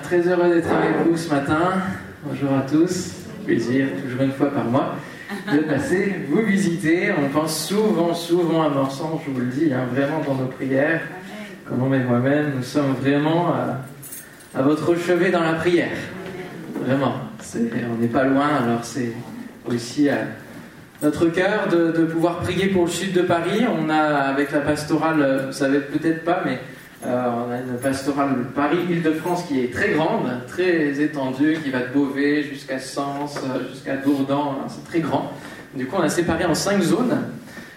Très heureux d'être avec vous ce matin. Bonjour à tous. Plaisir, toujours une fois par mois, de passer vous visiter. On pense souvent, souvent à Morsan, je vous le dis, hein, vraiment dans nos prières. Comme on et moi-même, nous sommes vraiment à, votre chevet dans la prière. Vraiment. On n'est pas loin, alors c'est aussi à notre cœur de, de pouvoir prier pour le sud de Paris. On a, avec la pastorale, vous savez peut-être pas, mais on a une pastorale Paris-Île-de-France qui est très grande, très étendue, qui va de Beauvais jusqu'à Sens, euh, jusqu'à Dourdan, hein, c'est très grand. Du coup, on a séparé en cinq zones,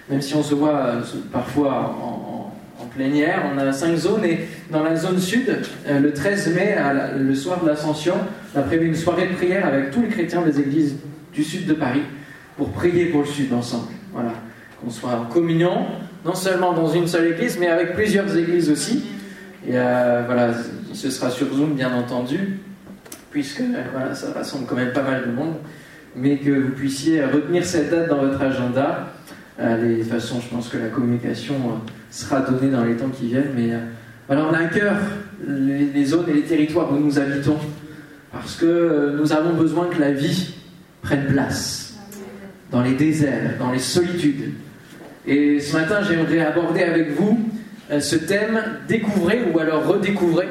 même si on se voit euh, parfois en, plénière, on a cinq zones et dans la zone sud, euh, le 13 mai, le soir de l'Ascension, on a prévu une soirée de prière avec tous les chrétiens des églises du sud de Paris pour prier pour le sud ensemble. Voilà, qu'on soit en communion, non seulement dans une seule église, mais avec plusieurs églises aussi. Et euh, voilà, ce sera sur Zoom bien entendu, puisque euh, voilà, ça rassemble quand même pas mal de monde, mais que vous puissiez retenir cette date dans votre agenda. Euh, de toute façon, je pense que la communication euh, sera donnée dans les temps qui viennent, mais euh, voilà, on a à cœur les, les zones et les territoires où nous habitons, parce que euh, nous avons besoin que la vie prenne place dans les déserts, dans les solitudes. Et ce matin, j'aimerais aborder avec vous euh, ce thème, découvrez ou alors redécouvrez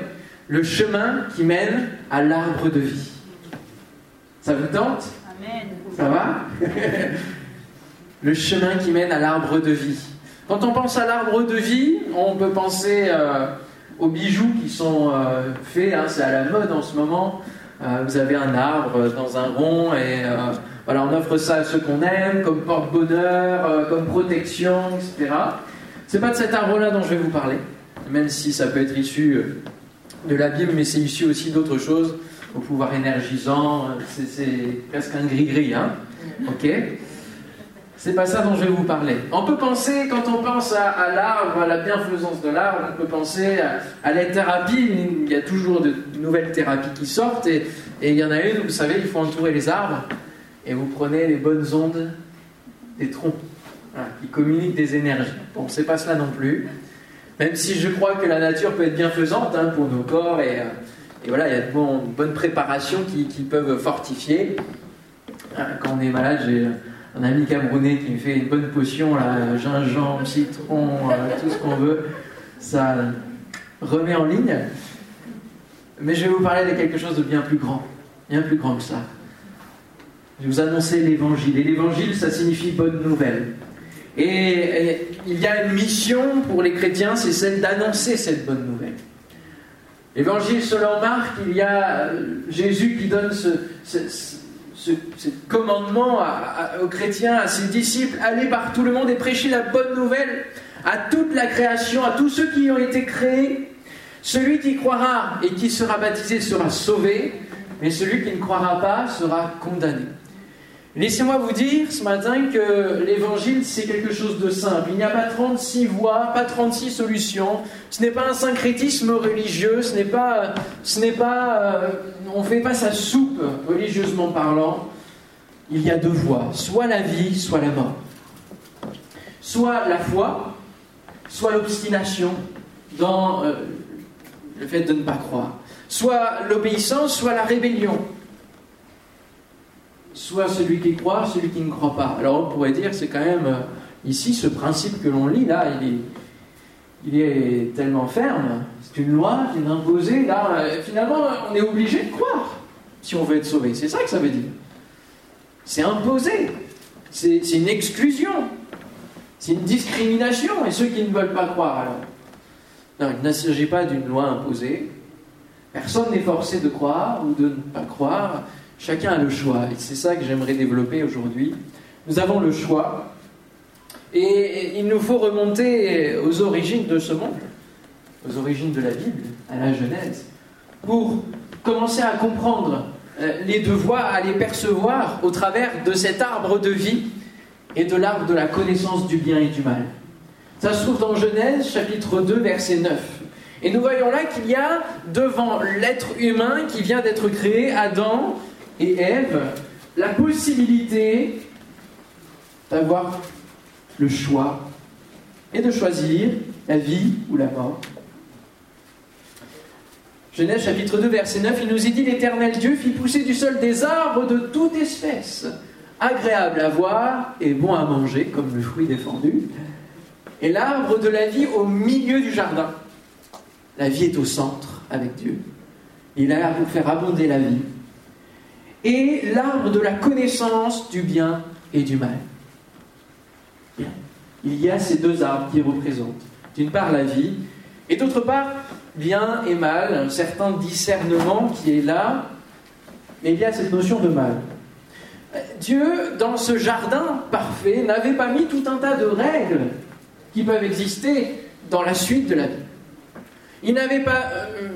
le chemin qui mène à l'arbre de vie. Ça vous tente? Amen. Ça va? Le chemin qui mène à l'arbre de vie. Quand on pense à l'arbre de vie, on peut penser euh, aux bijoux qui sont euh, faits, hein, c'est à la mode en ce moment. Euh, vous avez un arbre dans un rond et euh, voilà, on offre ça à ceux qu'on aime comme porte-bonheur, euh, comme protection, etc. C'est pas de cet arbre-là dont je vais vous parler, même si ça peut être issu euh, de la Bible, mais c'est issu aussi d'autres choses, au pouvoir énergisant, euh, c'est- presque un gris-gris, hein Ok C'est pas ça dont je vais vous parler. On peut penser, quand on pense à, à l'arbre, à la bienfaisance de l'arbre, on peut penser à, à la thérapie. Il y a toujours de nouvelles thérapies qui sortent, et, et il y en a une, vous savez, il faut entourer les arbres, et vous prenez les bonnes ondes des troncs, qui communiquent des énergies. Bon, c'est pas cela non plus. Même si je crois que la nature peut être bienfaisante hein, pour nos corps, et, euh, et voilà, il y a de bon- bonnes préparations qui, qui peuvent fortifier. Euh, Quand on est malade, j'ai un ami camerounais qui me fait une bonne potion, là, gingembre, citron, euh, tout ce qu'on veut. Ça remet en ligne. Mais je vais vous parler de quelque chose de bien plus grand, bien plus grand que ça. Je vais vous annoncer l'évangile. Et l'évangile, ça signifie bonne nouvelle. Et, il y a une mission pour les chrétiens, c'est celle d'annoncer cette bonne nouvelle. L'évangile selon Marc, il y a euh, Jésus qui donne ce, commandement aux chrétiens, à ses disciples, allez par tout le monde et prêchez la bonne nouvelle à toute la création, à tous ceux qui ont été créés. Celui qui croira et qui sera baptisé sera sauvé, mais celui qui ne croira pas sera condamné. Laissez-moi vous dire ce matin que l'évangile, c'est quelque chose de simple. Il n'y a pas 36 voies, pas 36 solutions. Ce n'est pas un syncrétisme religieux, ce n'est pas. Ce n'est pas euh, on ne fait pas sa soupe, religieusement parlant. Il y a deux voies, soit la vie, soit la mort. Soit la foi, soit l'obstination dans euh, le fait de ne pas croire. Soit l'obéissance, soit la rébellion soit celui qui croit, celui qui ne croit pas. Alors on pourrait dire, c'est quand même euh, ici ce principe que l'on lit là, il est, tellement ferme. C'est une loi qui est imposée. Là, finalement, on est obligé de croire si on veut être sauvé. C'est ça que ça veut dire. C'est imposé. C'est une exclusion. C'est une discrimination. Et ceux qui ne veulent pas croire, alors? Non, il ne s'agit pas d'une loi imposée. Personne n'est forcé de croire ou de ne pas croire. Chacun a le choix. Et c'est ça que j'aimerais développer aujourd'hui. Nous avons le choix. Et il nous faut remonter aux origines de ce monde, aux origines de la Bible, à la Genèse, pour commencer à comprendre euh, les devoirs, à les percevoir au travers de cet arbre de vie et de l'arbre de la connaissance du bien et du mal. Ça se trouve dans Genèse chapitre 2 verset 9. Et nous voyons là qu'il y a devant l'être humain qui vient d'être créé, Adam et Ève, la possibilité d'avoir le choix et de choisir la vie ou la mort. Genèse chapitre 2, verset 9, il nous est dit L'Éternel Dieu fit pousser du sol des arbres de toute espèce, agréables à voir et bons à manger, comme le fruit défendu, et l'arbre de la vie au milieu du jardin. La vie est au centre avec Dieu. Il a là pour faire abonder la vie. Et l'arbre de la connaissance du bien et du mal. Il y a ces deux arbres qui représentent, d'une part la vie, et d'autre part bien et mal, un certain discernement qui est là, mais il y a cette notion de mal. Dieu, dans ce jardin parfait, n'avait pas mis tout un tas de règles qui peuvent exister dans la suite de la vie. Il n'avait pas euh,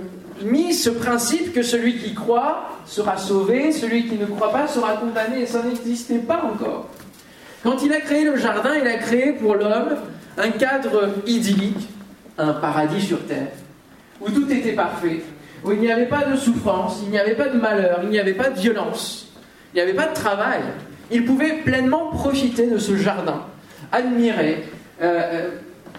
mis ce principe que celui qui croit sera sauvé, celui qui ne croit pas sera condamné, et ça n'existait pas encore. Quand il a créé le jardin, il a créé pour l'homme un cadre idyllique, un paradis sur terre, où tout était parfait, où il n'y avait pas de souffrance, il n'y avait pas de malheur, il n'y avait pas de violence, il n'y avait pas de travail. Il pouvait pleinement profiter de ce jardin, admirer, euh, euh,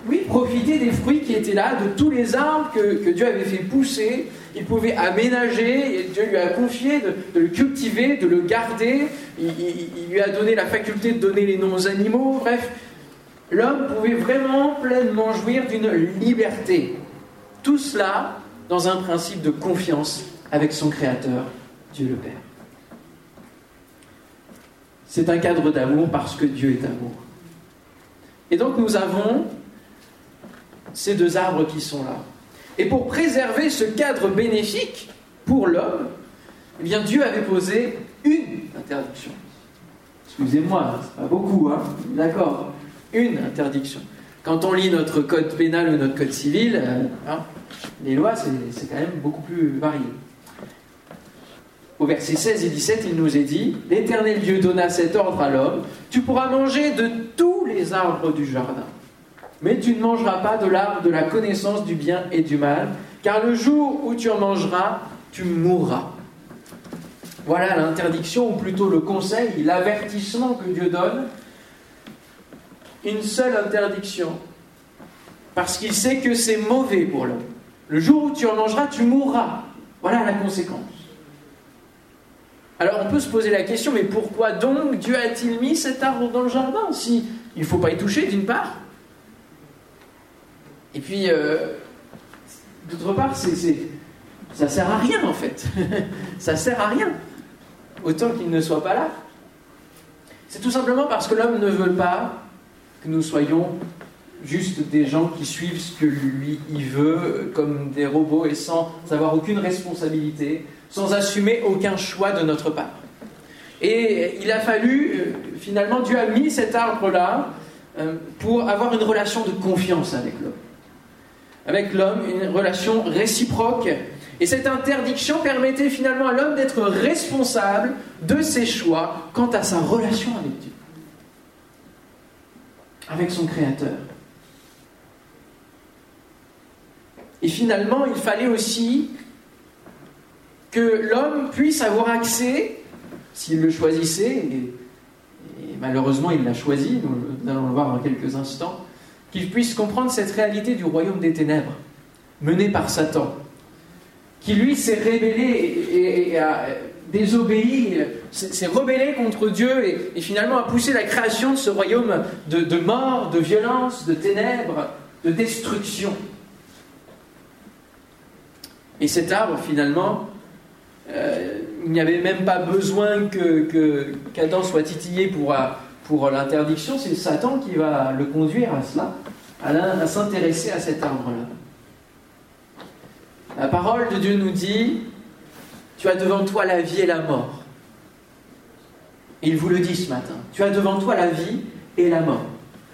oui, profiter des fruits qui étaient là, de tous les arbres que, Dieu avait fait pousser. Il pouvait aménager, et Dieu lui a confié de, le cultiver, de le garder. Il, il, lui a donné la faculté de donner les noms aux animaux. Bref, l'homme pouvait vraiment pleinement jouir d'une liberté. Tout cela dans un principe de confiance avec son Créateur, Dieu le Père. C'est un cadre d'amour parce que Dieu est amour. Et donc nous avons ces deux arbres qui sont là. Et pour préserver ce cadre bénéfique pour l'homme, eh bien Dieu avait posé une interdiction. Excusez-moi, c'est pas beaucoup, hein D'accord Une interdiction. Quand on lit notre code pénal ou notre code civil, euh, hein, les lois, c'est quand même beaucoup plus varié. Au verset 16 et 17, il nous est dit L'Éternel Dieu donna cet ordre à l'homme Tu pourras manger de tous les arbres du jardin mais tu ne mangeras pas de l'arbre de la connaissance du bien et du mal, car le jour où tu en mangeras, tu mourras. Voilà l'interdiction, ou plutôt le conseil, l'avertissement que Dieu donne. Une seule interdiction, parce qu'il sait que c'est mauvais pour l'homme. Le jour où tu en mangeras, tu mourras. Voilà la conséquence. Alors on peut se poser la question, mais pourquoi donc Dieu a-t-il mis cet arbre dans le jardin si il ne faut pas y toucher d'une part? Et puis, euh, d'autre part, c'est, ça sert à rien en fait. ça sert à rien. Autant qu'il ne soit pas là. C'est tout simplement parce que l'homme ne veut pas que nous soyons juste des gens qui suivent ce que lui il veut, comme des robots et sans avoir aucune responsabilité, sans assumer aucun choix de notre part. Et il a fallu, euh, finalement, Dieu a mis cet arbre-là euh, pour avoir une relation de confiance avec l'homme avec l'homme, une relation réciproque. Et cette interdiction permettait finalement à l'homme d'être responsable de ses choix quant à sa relation avec Dieu, avec son Créateur. Et finalement, il fallait aussi que l'homme puisse avoir accès, s'il le choisissait, et, malheureusement il l'a choisi, nous allons le voir dans quelques instants, qu'il puisse comprendre cette réalité du royaume des ténèbres, mené par Satan, qui lui s'est rébellé et, a désobéi, s'est rebellé contre Dieu et, finalement a poussé la création de ce royaume de, mort, de violence, de ténèbres, de destruction. Et cet arbre, finalement, euh, il n'y avait même pas besoin que qu'Adam soit titillé pour, pour l'interdiction, c'est Satan qui va le conduire à cela, à, s'intéresser à cet arbre-là. La parole de Dieu nous dit, tu as devant toi la vie et la mort. il vous le dit ce matin, tu as devant toi la vie et la mort.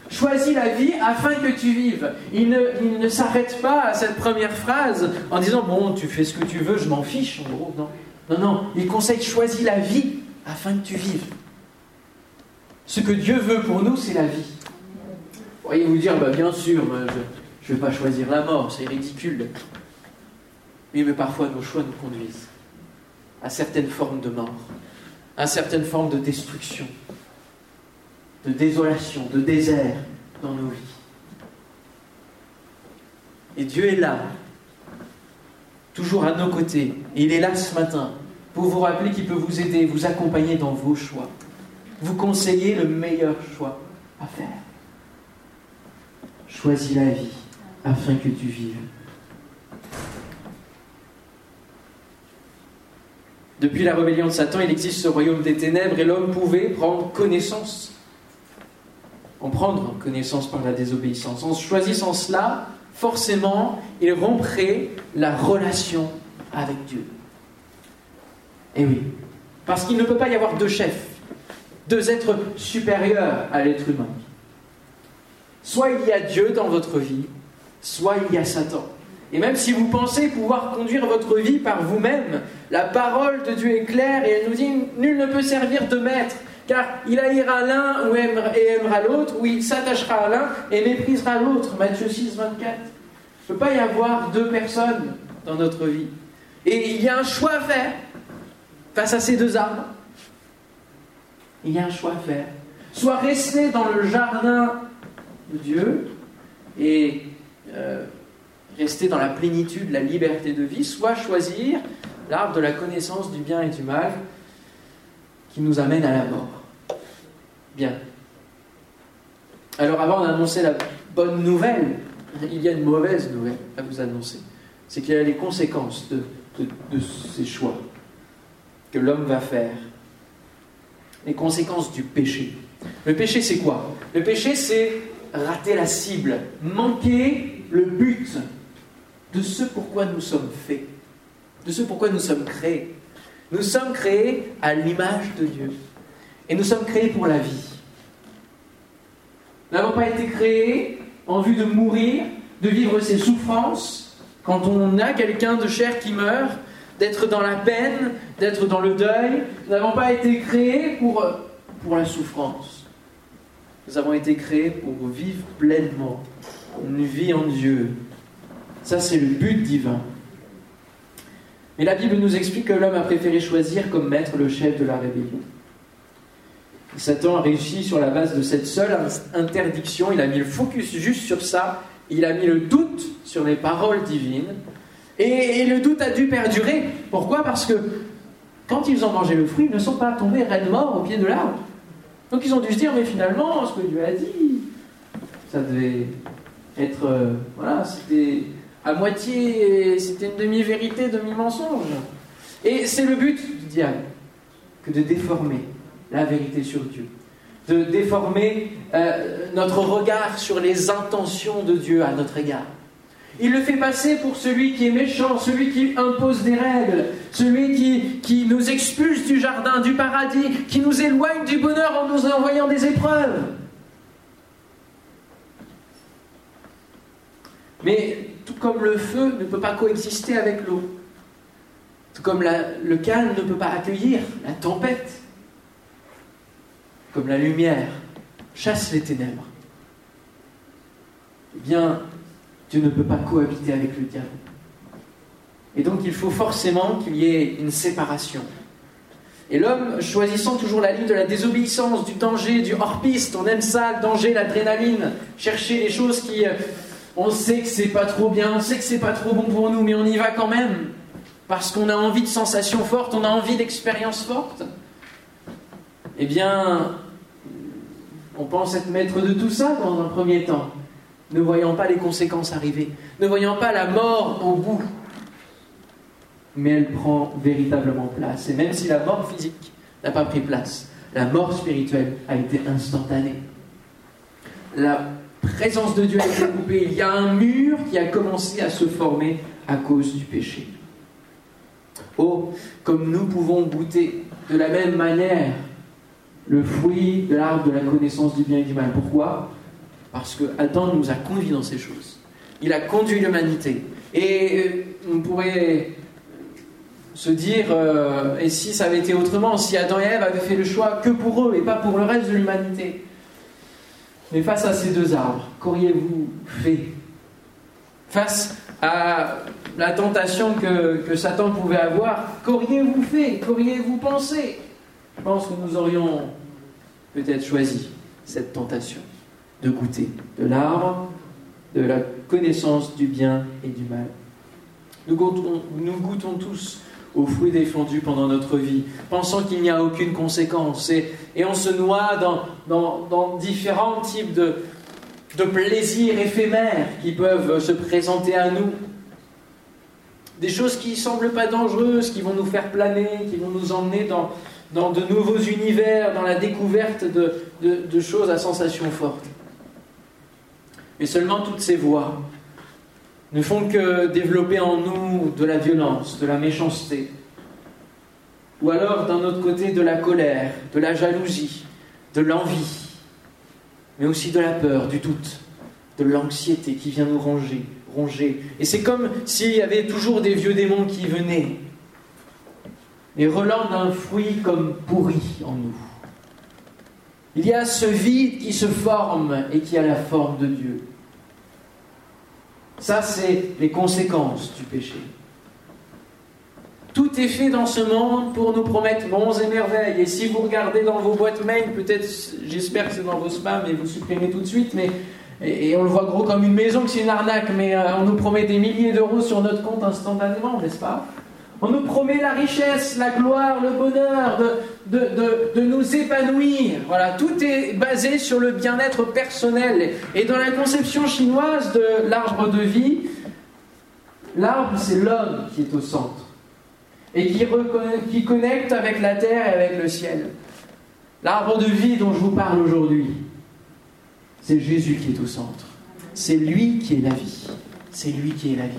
Choisis la vie afin que tu vives. Il ne, s'arrête pas à cette première phrase en disant Bon, tu fais ce que tu veux, je m'en fiche, en gros. Non, non. Il conseille Choisis la vie afin que tu vives. Ce que Dieu veut pour nous, c'est la vie. Vous pourriez vous dire, bah, bien sûr, je ne vais pas choisir la mort, c'est ridicule. Oui, mais parfois nos choix nous conduisent à certaines formes de mort, à certaines formes de destruction, de désolation, de désert dans nos vies. Et Dieu est là toujours à nos côtés. Et il est là ce matin pour vous rappeler qu'il peut vous aider, vous accompagner dans vos choix, vous conseiller le meilleur choix à faire. Choisis la vie afin que tu vives. Depuis la rébellion de Satan, il existe ce royaume des ténèbres et l'homme pouvait prendre connaissance, en prendre connaissance par la désobéissance. En choisissant cela, forcément, il romprait la relation avec Dieu. Eh oui, parce qu'il ne peut pas y avoir deux chefs, deux êtres supérieurs à l'être humain. Soit il y a Dieu dans votre vie, soit il y a Satan. Et même si vous pensez pouvoir conduire votre vie par vous-même, la parole de Dieu est claire et elle nous dit nul ne peut servir de maître, car il haïra l'un et aimera l'autre, ou il s'attachera à l'un et méprisera l'autre. Matthieu 6, 24. Il ne peut pas y avoir deux personnes dans notre vie. Et il y a un choix à faire face à ces deux armes. Il y a un choix à faire. Soit rester dans le jardin de Dieu et euh, rester dans la plénitude, la liberté de vie, soit choisir l'arbre de la connaissance du bien et du mal qui nous amène à la mort. Bien. Alors avant d'annoncer la bonne nouvelle, il y a une mauvaise nouvelle à vous annoncer. C'est qu'il y a les conséquences de, de ces choix que l'homme va faire. Les conséquences du péché. Le péché, c'est quoi? Le péché, c'est rater la cible, manquer le but de ce pourquoi nous sommes faits, de ce pourquoi nous sommes créés. Nous sommes créés à l'image de Dieu. Et nous sommes créés pour la vie. Nous n'avons pas été créés en vue de mourir, de vivre ses souffrances. Quand on a quelqu'un de chair qui meurt, d'être dans la peine, d'être dans le deuil. Nous n'avons pas été créés pour, pour la souffrance. Nous avons été créés pour vivre pleinement une vie en Dieu. Ça, c'est le but divin. Mais la Bible nous explique que l'homme a préféré choisir comme maître le chef de la rébellion. Satan a réussi sur la base de cette seule interdiction, il a mis le focus juste sur ça, il a mis le doute sur les paroles divines, et, le doute a dû perdurer. Pourquoi? Parce que quand ils ont mangé le fruit, ils ne sont pas tombés raides morts au pied de l'arbre. Donc ils ont dû se dire, mais finalement, ce que Dieu a dit, ça devait être... Euh, voilà, c'était à moitié, c'était une demi-vérité, demi-mensonge. Et c'est le but du diable, que de déformer la vérité sur Dieu, de déformer euh, notre regard sur les intentions de Dieu à notre égard. Il le fait passer pour celui qui est méchant, celui qui impose des règles, celui qui, nous expulse du jardin, du paradis, qui nous éloigne du bonheur en nous envoyant des épreuves. Mais tout comme le feu ne peut pas coexister avec l'eau, tout comme le calme ne peut pas accueillir la tempête, comme la lumière chasse les ténèbres, eh bien, Dieu ne peut pas cohabiter avec le diable. Et donc il faut forcément qu'il y ait une séparation. Et l'homme, choisissant toujours la ligne de la désobéissance, du danger, du hors-piste, on aime ça, le danger, l'adrénaline, chercher les choses qui... Euh, on sait que c'est pas trop bien, on sait que c'est pas trop bon pour nous, mais on y va quand même. Parce qu'on a envie de sensations fortes, on a envie d'expériences fortes. Eh bien, on pense être maître de tout ça dans un premier temps ne voyant pas les conséquences arriver, ne voyant pas la mort au bout. Mais elle prend véritablement place. Et même si la mort physique n'a pas pris place, la mort spirituelle a été instantanée. La présence de Dieu a été coupée. Il y a un mur qui a commencé à se former à cause du péché. Oh, comme nous pouvons goûter de la même manière le fruit de l'arbre de la connaissance du bien et du mal. Pourquoi? Parce que Adam nous a conduits dans ces choses. Il a conduit l'humanité. Et euh, on pourrait se dire, euh, et si ça avait été autrement, si Adam et Ève avaient fait le choix que pour eux et pas pour le reste de l'humanité Mais face à ces deux arbres, qu'auriez-vous fait Face à la tentation que, que Satan pouvait avoir, qu'auriez-vous fait Qu'auriez-vous pensé? Je pense que nous aurions peut-être choisi cette tentation de goûter de l'arbre de la connaissance du bien et du mal. Nous goûtons, tous aux fruits défendus pendant notre vie, pensant qu'il n'y a aucune conséquence. Et, on se noie dans, différents types de, plaisirs éphémères qui peuvent se présenter à nous. Des choses qui ne semblent pas dangereuses, qui vont nous faire planer, qui vont nous emmener dans, de nouveaux univers, dans la découverte de, de, de choses à sensations fortes. Mais seulement toutes ces voies ne font que développer en nous de la violence, de la méchanceté, ou alors d'un autre côté de la colère, de la jalousie, de l'envie, mais aussi de la peur, du doute, de l'anxiété qui vient nous ronger, ronger. Et c'est comme s'il y avait toujours des vieux démons qui venaient, et relant d'un fruit comme pourri en nous. Il y a ce vide qui se forme et qui a la forme de Dieu. Ça, c'est les conséquences du péché. Tout est fait dans ce monde pour nous promettre bons et merveilles. Et si vous regardez dans vos boîtes mail, peut-être, j'espère que c'est dans vos spams et vous supprimez tout de suite, mais et, on le voit gros comme une maison que c'est une arnaque, mais euh, on nous promet des milliers d'euros sur notre compte instantanément, n'est-ce pas? On nous promet la richesse, la gloire, le bonheur, de, de, nous épanouir. Voilà, tout est basé sur le bien-être personnel. Et dans la conception chinoise de l'arbre de vie, l'arbre, c'est l'homme qui est au centre et qui, qui connecte avec la terre et avec le ciel. L'arbre de vie dont je vous parle aujourd'hui, c'est Jésus qui est au centre. C'est lui qui est la vie. C'est lui qui est la vie.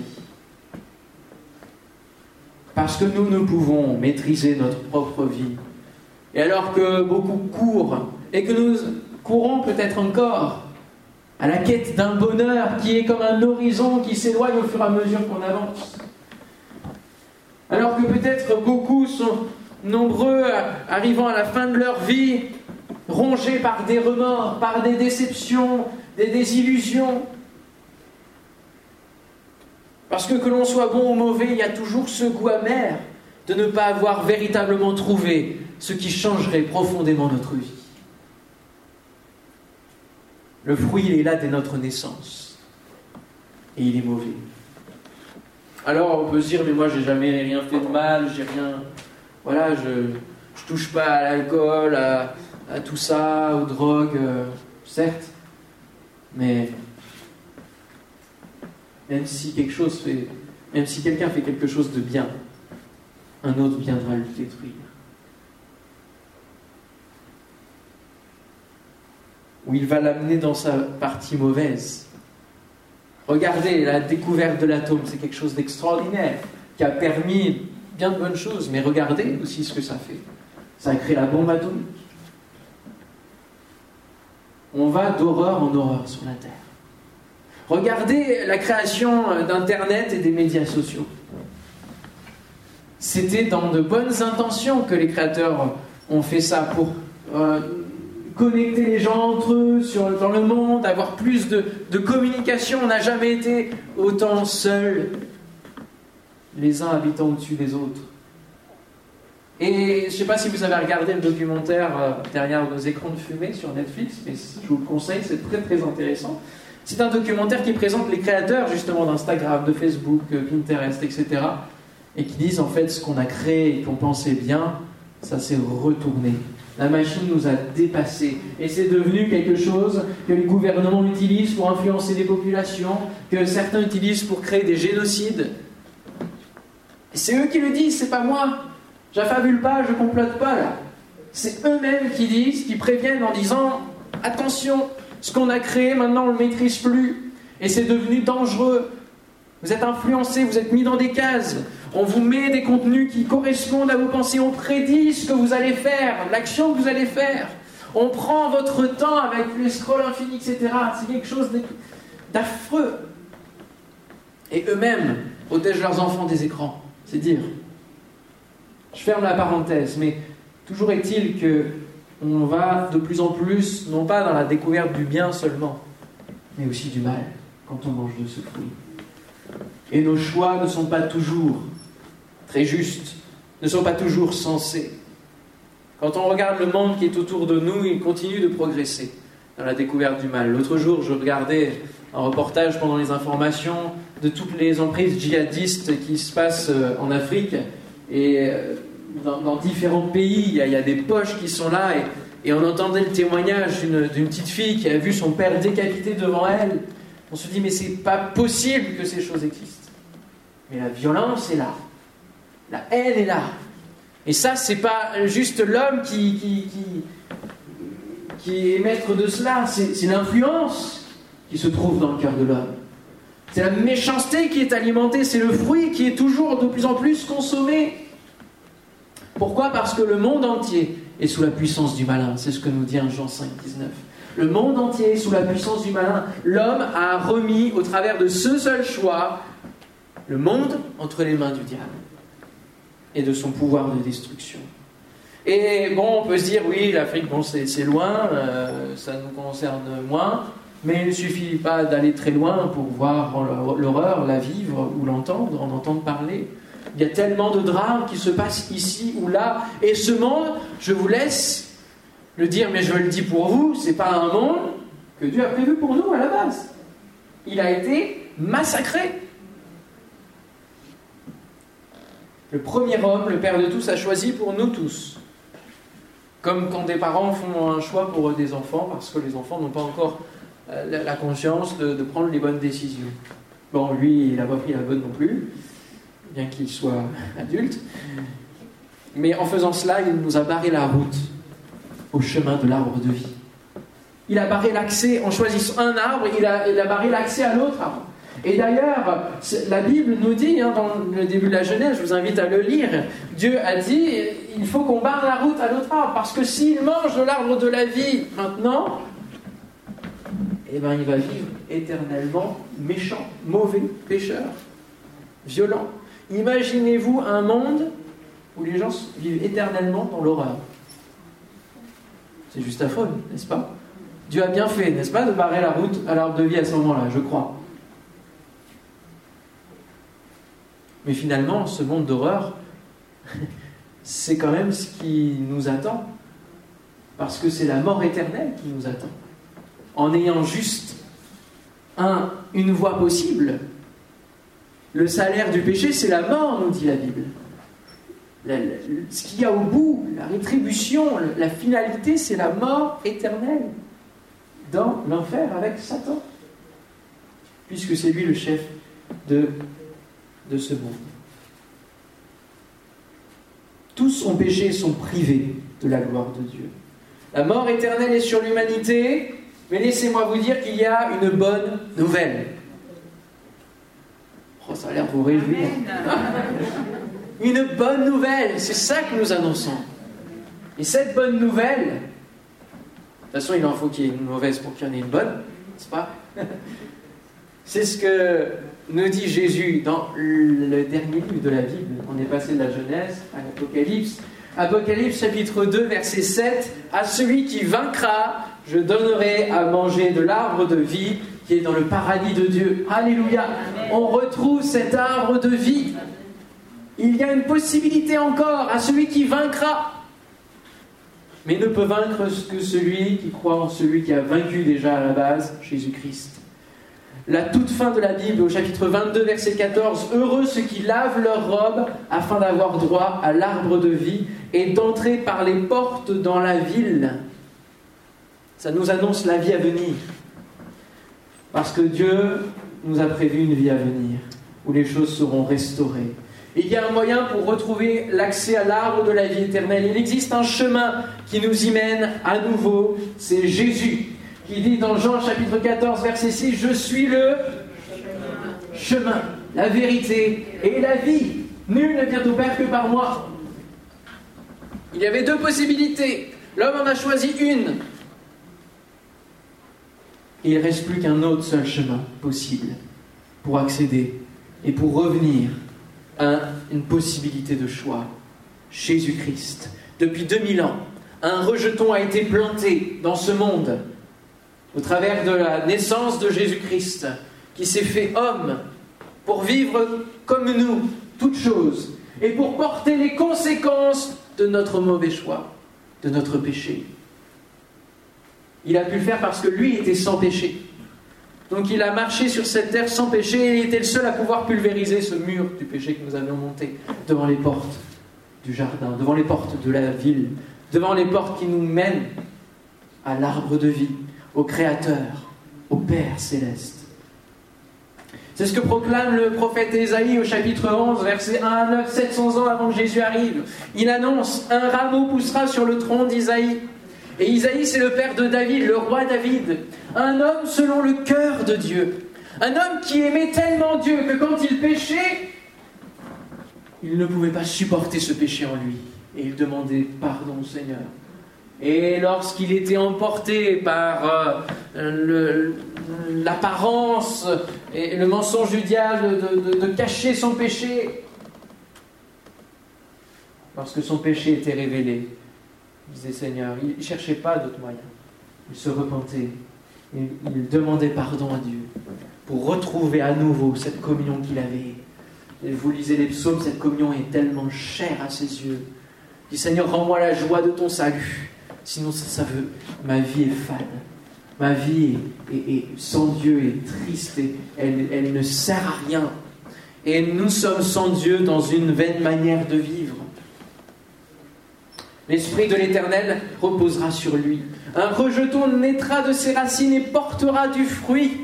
Parce que nous ne pouvons maîtriser notre propre vie. Et alors que beaucoup courent, et que nous courons peut-être encore à la quête d'un bonheur qui est comme un horizon qui s'éloigne au fur et à mesure qu'on avance, alors que peut-être beaucoup sont nombreux arrivant à la fin de leur vie, rongés par des remords, par des déceptions, des désillusions. Parce que que l'on soit bon ou mauvais, il y a toujours ce goût amer de ne pas avoir véritablement trouvé ce qui changerait profondément notre vie. Le fruit, il est là dès notre naissance. Et il est mauvais. Alors on peut se dire, mais moi j'ai jamais rien fait de mal, j'ai rien. Voilà, je, je touche pas à l'alcool, à, tout ça, aux drogues, euh, certes. Mais même si quelque chose fait. Même si quelqu'un fait quelque chose de bien, un autre viendra le détruire. Ou il va l'amener dans sa partie mauvaise. Regardez, la découverte de l'atome, c'est quelque chose d'extraordinaire, qui a permis bien de bonnes choses, mais regardez aussi ce que ça fait. Ça a créé la bombe atomique. On va d'horreur en horreur sur la Terre. Regardez la création d'Internet et des médias sociaux. C'était dans de bonnes intentions que les créateurs ont fait ça pour euh, connecter les gens entre eux dans le monde, avoir plus de, de communication. On n'a jamais été autant seuls, les uns habitant au-dessus des autres. Et je ne sais pas si vous avez regardé le documentaire euh, derrière nos écrans de fumée sur Netflix, mais je vous le conseille, c'est très très intéressant. C'est un documentaire qui présente les créateurs justement d'Instagram, de Facebook, euh, Pinterest, etc. Et qui disent en fait ce qu'on a créé et qu'on pensait bien, ça s'est retourné la machine nous a dépassés. Et c'est devenu quelque chose que les gouvernements utilisent pour influencer les populations, que certains utilisent pour créer des génocides. C'est eux qui le disent, c'est pas moi. J'affabule pas, je complote pas là. C'est eux-mêmes qui disent, qui préviennent en disant attention, ce qu'on a créé maintenant on le maîtrise plus et c'est devenu dangereux. Vous êtes influencés, vous êtes mis dans des cases. On vous met des contenus qui correspondent à vos pensées. On prédit ce que vous allez faire, l'action que vous allez faire. On prend votre temps avec les scrolls infinis, etc. C'est quelque chose d'affreux. Et eux-mêmes protègent leurs enfants des écrans. C'est dire. Je ferme la parenthèse, mais toujours est-il que on va de plus en plus, non pas dans la découverte du bien seulement, mais aussi du mal quand on mange de ce fruit. Et nos choix ne sont pas toujours très justes, ne sont pas toujours sensés. Quand on regarde le monde qui est autour de nous, il continue de progresser. dans la découverte du mal. L'autre jour, je regardais un reportage pendant les informations de toutes les emprises djihadistes qui se passent euh, en Afrique. Et euh, dans, différents pays, il y, a, des poches qui sont là. Et, et on entendait le témoignage d'une petite fille qui a vu son père décapité devant elle. On se dit, mais c'est pas possible que ces choses existent. Mais la violence est là. La haine est là. Et ça, c'est pas juste l'homme qui, qui, qui, est maître de cela, c'est l'influence qui se trouve dans le cœur de l'homme. C'est la méchanceté qui est alimentée, c'est le fruit qui est toujours de plus en plus consommé. Pourquoi? Parce que le monde entier est sous la puissance du malin. C'est ce que nous dit Jean 5, 19. Le monde entier est sous la puissance du malin. L'homme a remis, au travers de ce seul choix, le monde entre les mains du diable et de son pouvoir de destruction. Et bon, on peut se dire, oui, l'Afrique, bon, c'est loin, euh, ça nous concerne moins, mais il ne suffit pas d'aller très loin pour voir l'horreur, la vivre ou l'entendre, en entendre parler. Il y a tellement de drames qui se passent ici ou là, et ce monde, je vous laisse le dire, mais je le dis pour vous, c'est pas un monde que Dieu a prévu pour nous à la base. Il a été massacré. Le premier homme, le Père de tous, a choisi pour nous tous. Comme quand des parents font un choix pour des enfants, parce que les enfants n'ont pas encore euh, la conscience de, prendre les bonnes décisions. Bon, lui, il n'a pas pris la bonne non plus, bien qu'il soit adulte. Mais en faisant cela, il nous a barré la route au chemin de l'arbre de vie. Il a barré l'accès, en choisissant un arbre, il a, barré l'accès à l'autre arbre. Et d'ailleurs, la Bible nous dit, hein, dans le début de la Genèse, je vous invite à le lire, Dieu a dit, il faut qu'on barre la route à l'autre arbre, parce que s'il mange de l'arbre de la vie maintenant, eh ben, il va vivre éternellement méchant, mauvais, pécheur, violent. Imaginez-vous un monde où les gens vivent éternellement dans l'horreur. C'est juste affreux, n'est-ce pas? Dieu a bien fait, n'est-ce pas, de barrer la route à l'arbre de vie à ce moment-là, je crois. Mais finalement, ce monde d'horreur, c'est quand même ce qui nous attend. Parce que c'est la mort éternelle qui nous attend. En ayant juste un, une voie possible. Le salaire du péché, c'est la mort, nous dit la Bible. ce qu'il y a au bout, la rétribution, la finalité, c'est la mort éternelle dans l'enfer avec Satan. Puisque c'est lui le chef de ce monde. Tous ont péché sont privés de la gloire de Dieu. La mort éternelle est sur l'humanité, mais laissez-moi vous dire qu'il y a une bonne nouvelle. Oh, ça a l'air de vous réjouir. une bonne nouvelle, c'est ça que nous annonçons. Et cette bonne nouvelle, de toute façon, il en faut qu'il y ait une mauvaise pour qu'il y en ait une bonne, n'est-ce pas? C'est ce que nous dit Jésus dans le dernier livre de la Bible. On est passé de la Genèse à l'Apocalypse. Apocalypse chapitre 2 verset 7. À celui qui vaincra, je donnerai à manger de l'arbre de vie qui est dans le paradis de Dieu. Alléluia. On retrouve cet arbre de vie. Il y a une possibilité encore à celui qui vaincra. Mais ne peut vaincre que celui qui croit en celui qui a vaincu déjà à la base, Jésus-Christ la toute fin de la Bible, au chapitre 22, verset 14, Heureux ceux qui lavent leurs robes afin d'avoir droit à l'arbre de vie et d'entrer par les portes dans la ville. Ça nous annonce la vie à venir. Parce que Dieu nous a prévu une vie à venir, où les choses seront restaurées. Il y a un moyen pour retrouver l'accès à l'arbre de la vie éternelle. Il existe un chemin qui nous y mène à nouveau. C'est Jésus qui dit dans Jean chapitre 14, verset 6, Je suis le chemin, la vérité et la vie. Nul ne vient au Père que par moi. Il y avait deux possibilités. L'homme en a choisi une. Il ne reste plus qu'un autre seul chemin possible pour accéder et pour revenir à une possibilité de choix. Jésus-Christ. Depuis 2000 ans, un rejeton a été planté dans ce monde au travers de la naissance de Jésus-Christ, qui s'est fait homme pour vivre comme nous, toutes choses, et pour porter les conséquences de notre mauvais choix, de notre péché. Il a pu le faire parce que lui était sans péché. Donc il a marché sur cette terre sans péché et il était le seul à pouvoir pulvériser ce mur du péché que nous avions monté devant les portes du jardin, devant les portes de la ville, devant les portes qui nous mènent à l'arbre de vie, au Créateur, au Père céleste. C'est ce que proclame le prophète Ésaïe au chapitre 11, versets 1 à 9, 700 ans avant que Jésus arrive. Il annonce Un rameau poussera sur le tronc d'Isaïe. Et Isaïe, c'est le père de David, le roi David. Un homme selon le cœur de Dieu. Un homme qui aimait tellement Dieu que quand il péchait, il ne pouvait pas supporter ce péché en lui. Et il demandait pardon au Seigneur. Et lorsqu'il était emporté par euh, l'apparence et le mensonge du de, cacher son péché, lorsque son péché était révélé, disait Seigneur, il ne cherchait pas d'autres moyens. Il se repentait. Il, demandait pardon à Dieu pour retrouver à nouveau cette communion qu'il avait. Et vous lisez les psaumes, cette communion est tellement chère à ses yeux. Il dit Seigneur, rends-moi la joie de ton salut. Sinon, ça, veut. Ma vie est fade. Ma vie est, sans Dieu est triste elle ne sert à rien. Et nous sommes sans Dieu dans une vaine manière de vivre. L'Esprit de l'Éternel reposera sur lui. Un rejeton naîtra de ses racines et portera du fruit.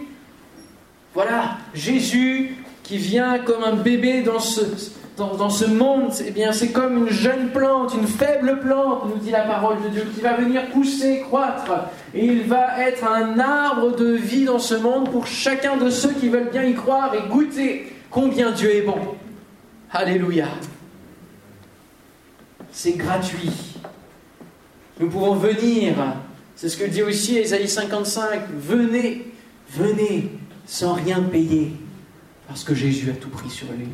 Voilà, Jésus qui vient comme un bébé dans ce, monde, eh bien, c'est comme une jeune plante, une faible plante, nous dit la parole de Dieu, qui va venir pousser, croître. Et il va être un arbre de vie dans ce monde pour chacun de ceux qui veulent bien y croire et goûter combien Dieu est bon. Alléluia. C'est gratuit. Nous pouvons venir. C'est ce que dit aussi Ésaïe 55. Venez, venez sans rien payer. Parce que Jésus a tout pris sur lui.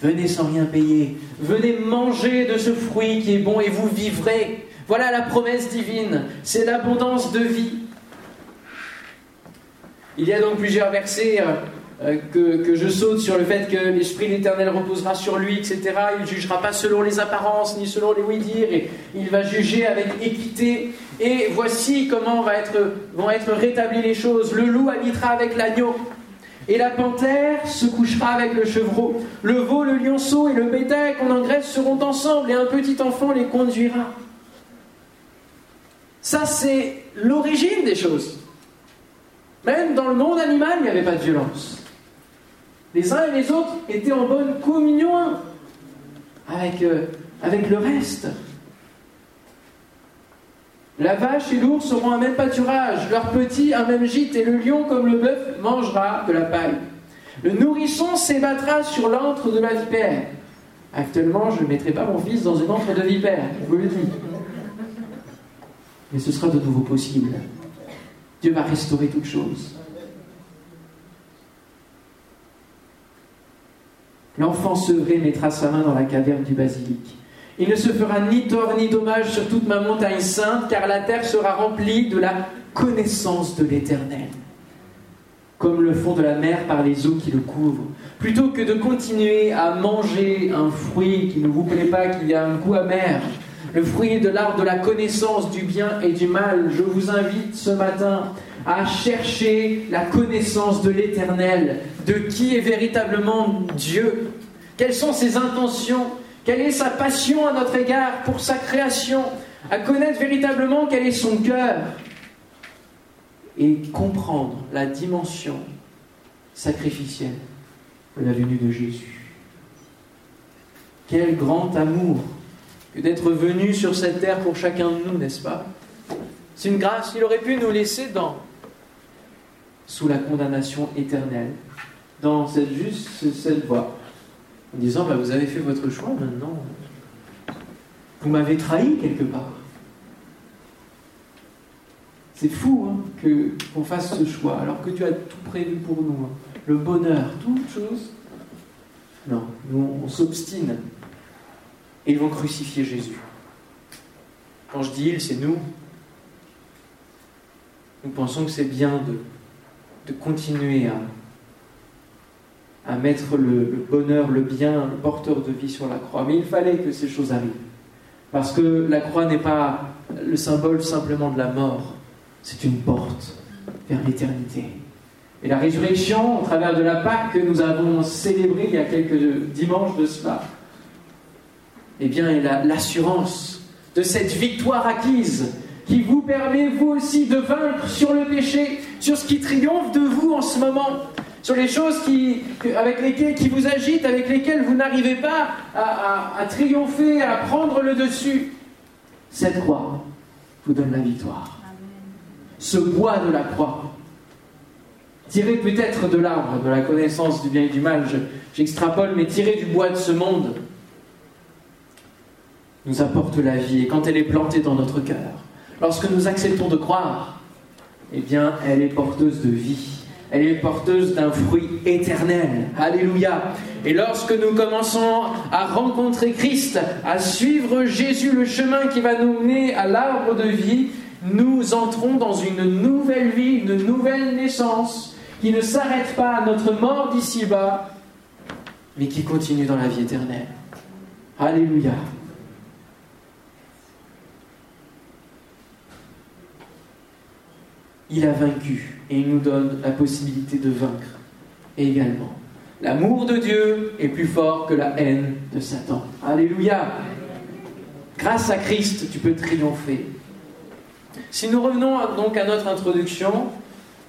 Venez sans rien payer. Venez manger de ce fruit qui est bon et vous vivrez. Voilà la promesse divine. C'est l'abondance de vie. Il y a donc plusieurs versets que, que, je saute sur le fait que l'Esprit l'Éternel reposera sur lui, etc. Il ne jugera pas selon les apparences ni selon les oui-dire, et il va juger avec équité. Et voici comment vont être rétablies les choses. Le loup habitera avec l'agneau. Et la panthère se couchera avec le chevreau. Le veau, le lionceau et le bétail qu'on engraisse seront ensemble et un petit enfant les conduira. Ça, c'est l'origine des choses. Même dans le monde animal, il n'y avait pas de violence. Les uns et les autres étaient en bonne communion avec, euh, avec le reste. La vache et l'ours auront un même pâturage, leur petit un même gîte, et le lion, comme le bœuf, mangera de la paille. Le nourrisson s'ébattra sur l'antre de la vipère. Actuellement, je ne mettrai pas mon fils dans une antre de vipère, je vous le dis. Mais ce sera de nouveau possible. Dieu va restaurer toutes choses. L'enfant sevré mettra sa main dans la caverne du basilic. Il ne se fera ni tort ni dommage sur toute ma montagne sainte, car la terre sera remplie de la connaissance de l'Éternel, comme le fond de la mer par les eaux qui le couvrent. Plutôt que de continuer à manger un fruit qui ne vous plaît pas, qui a un goût amer, le fruit de l'arbre de la connaissance du bien et du mal, je vous invite ce matin à chercher la connaissance de l'Éternel, de qui est véritablement Dieu, quelles sont ses intentions, quelle est sa passion à notre égard pour sa création? À connaître véritablement quel est son cœur. Et comprendre la dimension sacrificielle de la venue de Jésus. Quel grand amour d'être venu sur cette terre pour chacun de nous, n'est-ce pas? C'est une grâce. Il aurait pu nous laisser dans sous la condamnation éternelle, dans cette juste cette voie en disant bah, Vous avez fait votre choix, maintenant, vous m'avez trahi quelque part. C'est fou hein, qu'on fasse ce choix, alors que tu as tout prévu pour nous. Hein. Le bonheur, toute chose. Non, nous, on s'obstine. Ils vont crucifier Jésus. Quand je dis ils, c'est nous. Nous pensons que c'est bien de, de continuer à, à mettre le, bonheur, le bien, le porteur de vie sur la croix. Mais il fallait que ces choses arrivent. Parce que la croix n'est pas le symbole simplement de la mort, c'est une porte vers l'éternité. Et la résurrection, au travers de la Pâque que nous avons célébrée il y a quelques dimanches de cela, eh bien, est l'assurance de cette victoire acquise qui vous permet, vous aussi, de vaincre sur le péché, sur ce qui triomphe de vous en ce moment, sur les choses qui, avec lesquelles, qui vous agitent, avec lesquelles vous n'arrivez pas à, à triompher, à prendre le dessus. Cette croix vous donne la victoire. Ce bois de la croix, tiré peut-être de l'arbre, de la connaissance du bien et du mal, j'extrapole, mais tiré du bois de ce monde, nous apporte la vie. Et quand elle est plantée dans notre cœur, lorsque nous acceptons de croire, eh bien, elle est porteuse de vie. Elle est porteuse d'un fruit éternel. Alléluia. Et lorsque nous commençons à rencontrer Christ, à suivre Jésus, le chemin qui va nous mener à l'arbre de vie, nous entrons dans une nouvelle vie, une nouvelle naissance, qui ne s'arrête pas à notre mort d'ici-bas, mais qui continue dans la vie éternelle. Alléluia. Il a vaincu et il nous donne la possibilité de vaincre également. L'amour de Dieu est plus fort que la haine de Satan. Alléluia. Grâce à Christ, tu peux triompher. Si nous revenons donc à notre introduction,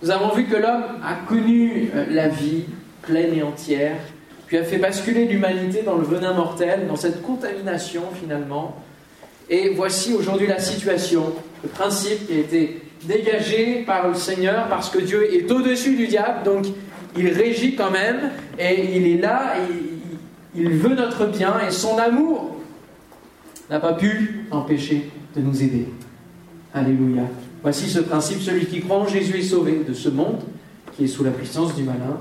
nous avons vu que l'homme a connu euh, la vie pleine et entière, puis a fait basculer l'humanité dans le venin mortel, dans cette contamination finalement. Et voici aujourd'hui la situation, le principe qui a été dégagé par le Seigneur parce que Dieu est au-dessus du diable, donc il régit quand même et il est là, il veut notre bien et son amour n'a pas pu empêcher de nous aider. Alléluia. Voici ce principe, celui qui croit en Jésus est sauvé de ce monde qui est sous la puissance du malin.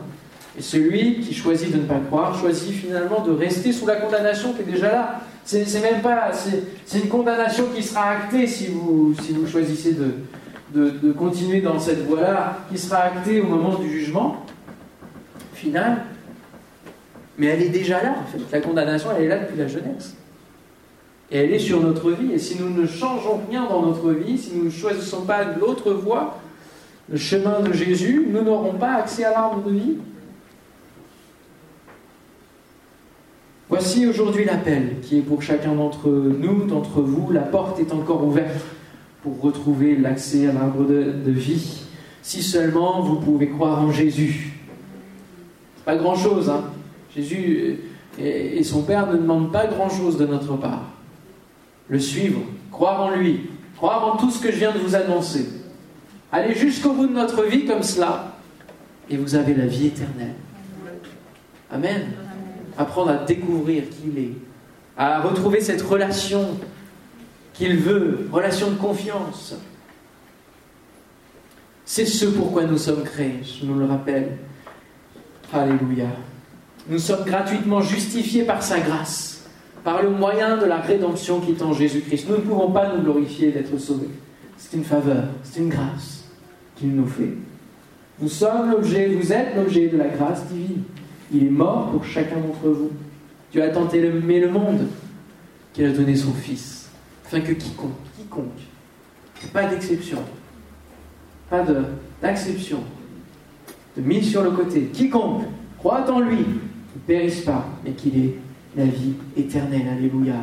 Et celui qui choisit de ne pas croire choisit finalement de rester sous la condamnation qui est déjà là. C'est même pas, c'est une condamnation qui sera actée si vous, si vous choisissez de, de, continuer dans cette voie-là, qui sera actée au moment du jugement final. Mais elle est déjà là, en fait. La condamnation, elle est là depuis la jeunesse. Et elle est sur notre vie. Et si nous ne changeons rien dans notre vie, si nous ne choisissons pas l'autre voie, le chemin de Jésus, nous n'aurons pas accès à l'arbre de vie. Voici aujourd'hui l'appel qui est pour chacun d'entre nous, d'entre vous. La porte est encore ouverte pour retrouver l'accès à l'arbre de, vie. Si seulement vous pouvez croire en Jésus. Pas grand-chose, hein. Jésus et, son Père ne demandent pas grand-chose de notre part. Le suivre, croire en lui, croire en tout ce que je viens de vous annoncer. Allez jusqu'au bout de notre vie comme cela, et vous avez la vie éternelle. Amen. Apprendre à découvrir qui il est, à retrouver cette relation qu'il veut, relation de confiance. C'est ce pourquoi nous sommes créés, je nous le rappelle. Alléluia. Nous sommes gratuitement justifiés par sa grâce, par le moyen de la rédemption qui est en Jésus-Christ. Nous ne pouvons pas nous glorifier d'être sauvés. C'est une faveur, c'est une grâce qu'il nous fait. Nous sommes l'objet, vous êtes l'objet de la grâce divine. Il est mort pour chacun d'entre vous. Dieu a tenté aimer le monde qu'il a donné son Fils afin que quiconque, quiconque, pas d'exception, pas d'acception, de, mise sur le côté, quiconque croit en lui, ne périsse pas, mais qu'il ait la vie éternelle. Alléluia.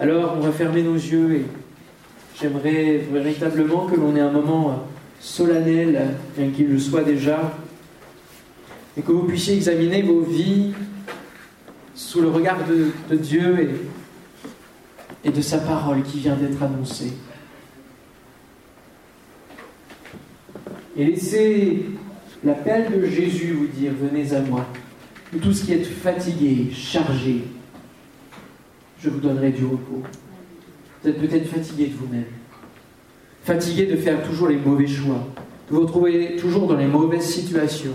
Alors, on va fermer nos yeux et j'aimerais véritablement que l'on ait un moment solennel, bien qu'il le soit déjà, et que vous puissiez examiner vos vies sous le regard de, de Dieu et et de sa parole qui vient d'être annoncée. Et laissez l'appel de Jésus vous dire, venez à moi, vous tous qui êtes fatigués, chargés, je vous donnerai du repos. Vous êtes peut-être fatigué de vous-même, fatigué de faire toujours les mauvais choix, de vous retrouver toujours dans les mauvaises situations,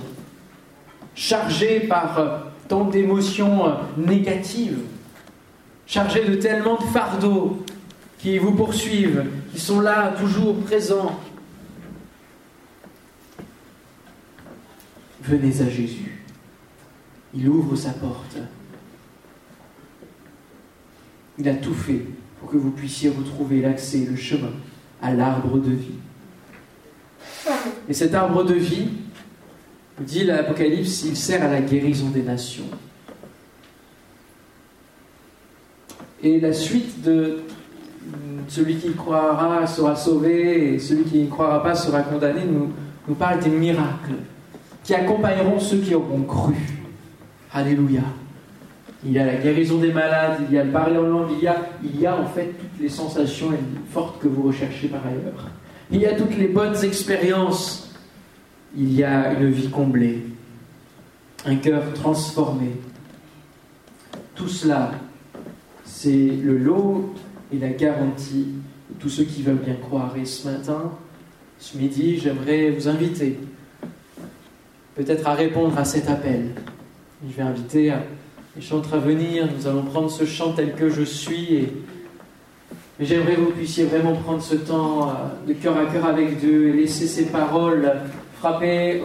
chargé par tant d'émotions négatives, chargés de tellement de fardeaux qui vous poursuivent, qui sont là, toujours présents. Venez à Jésus. Il ouvre sa porte. Il a tout fait pour que vous puissiez retrouver l'accès, le chemin à l'arbre de vie. Et cet arbre de vie, dit l'Apocalypse, il sert à la guérison des nations. Et la suite de celui qui croira sera sauvé et celui qui ne croira pas sera condamné nous, nous parle des miracles qui accompagneront ceux qui auront cru. Alléluia. Il y a la guérison des malades, il y a le parler en langue, il y a, il y a en fait toutes les sensations fortes que vous recherchez par ailleurs. Il y a toutes les bonnes expériences. Il y a une vie comblée, un cœur transformé. Tout cela, c'est le lot et la garantie de tous ceux qui veulent bien croire. Et ce matin, ce midi, j'aimerais vous inviter peut-être à répondre à cet appel. Je vais inviter les chantres à venir, nous allons prendre ce chant tel que je suis. Mais j'aimerais que vous puissiez vraiment prendre ce temps euh, de cœur à cœur avec Dieu et laisser ces paroles frapper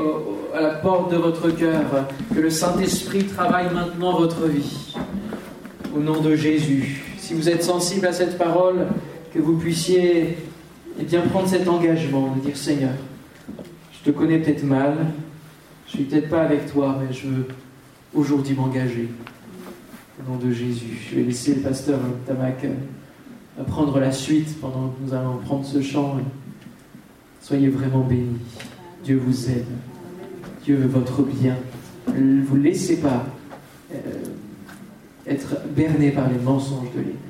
à la porte de votre cœur. Que le Saint-Esprit travaille maintenant votre vie. Au nom de Jésus. Si vous êtes sensible à cette parole, que vous puissiez eh bien, prendre cet engagement de dire Seigneur, je te connais peut-être mal, je suis peut-être pas avec toi, mais je veux aujourd'hui m'engager. Au nom de Jésus. Je vais laisser le pasteur Tamak euh, prendre la suite pendant que nous allons prendre ce chant. Soyez vraiment bénis. Dieu vous aime. Dieu veut votre bien. Ne vous laissez pas euh, être berné par les mensonges de l'ennemi.